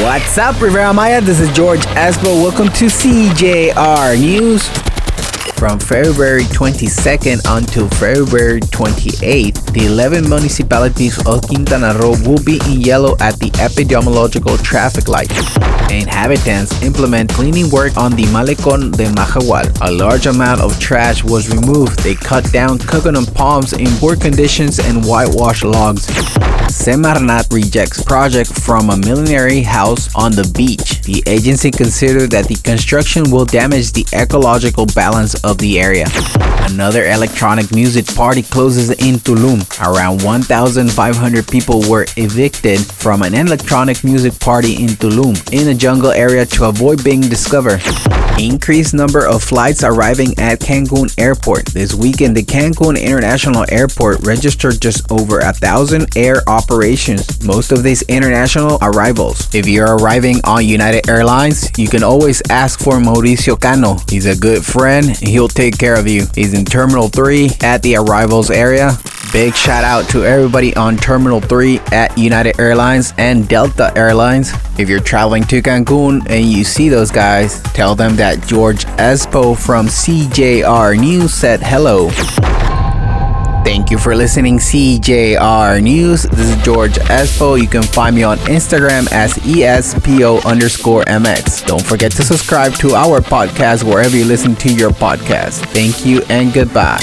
What's up, Riviera Maya? This is George Espo. Welcome to CJR News. From February 22nd until February 28th, the 11 municipalities of Quintana Roo will be in yellow at the epidemiological traffic light. Inhabitants implement cleaning work on the Malecon de Majahual. A large amount of trash was removed. They cut down coconut palms in poor conditions and whitewash logs. Semarnat rejects project from a millenary house on the beach. The agency considered that the construction will damage the ecological balance of the area. Another electronic music party closes in Tulum. Around 1,500 people were evicted from an electronic music party in Tulum in a jungle area to avoid being discovered. Increased number of flights arriving at Cancun Airport. This weekend, the Cancun International Airport registered just over a thousand air operations, most of these international arrivals. If you're arriving on United Airlines, you can always ask for Mauricio Cano. He's a good friend, he'll take care of you. He's in Terminal 3 at the arrivals area. Big shout out to everybody on Terminal 3 at United Airlines and Delta Airlines. If you're traveling to Cancun and you see those guys, tell them that George Espo from CJR News said hello. Thank you for listening, CJR News. This is George Espo. You can find me on Instagram as ESPO underscore MX. Don't forget to subscribe to our podcast wherever you listen to your podcast. Thank you and goodbye.